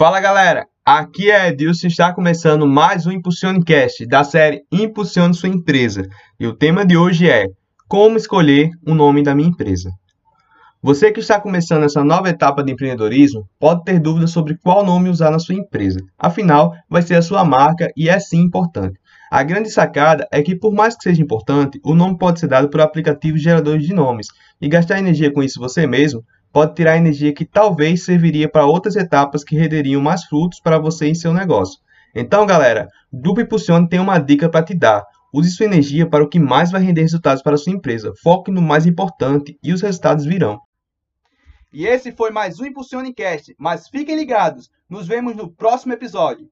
Fala galera, aqui é Edilson e está começando mais um Impulsionecast da série Impulsione Sua Empresa. E o tema de hoje é Como escolher o nome da minha empresa. Você que está começando essa nova etapa de empreendedorismo pode ter dúvidas sobre qual nome usar na sua empresa. Afinal, vai ser a sua marca e é sim importante. A grande sacada é que, por mais que seja importante, o nome pode ser dado por aplicativos geradores de nomes, e gastar energia com isso você mesmo pode tirar energia que talvez serviria para outras etapas que renderiam mais frutos para você em seu negócio. Então, galera, Duplo Impulsione tem uma dica para te dar. Use sua energia para o que mais vai render resultados para sua empresa. Foque no mais importante e os resultados virão. E esse foi mais um Impulsione Cast, mas fiquem ligados, nos vemos no próximo episódio.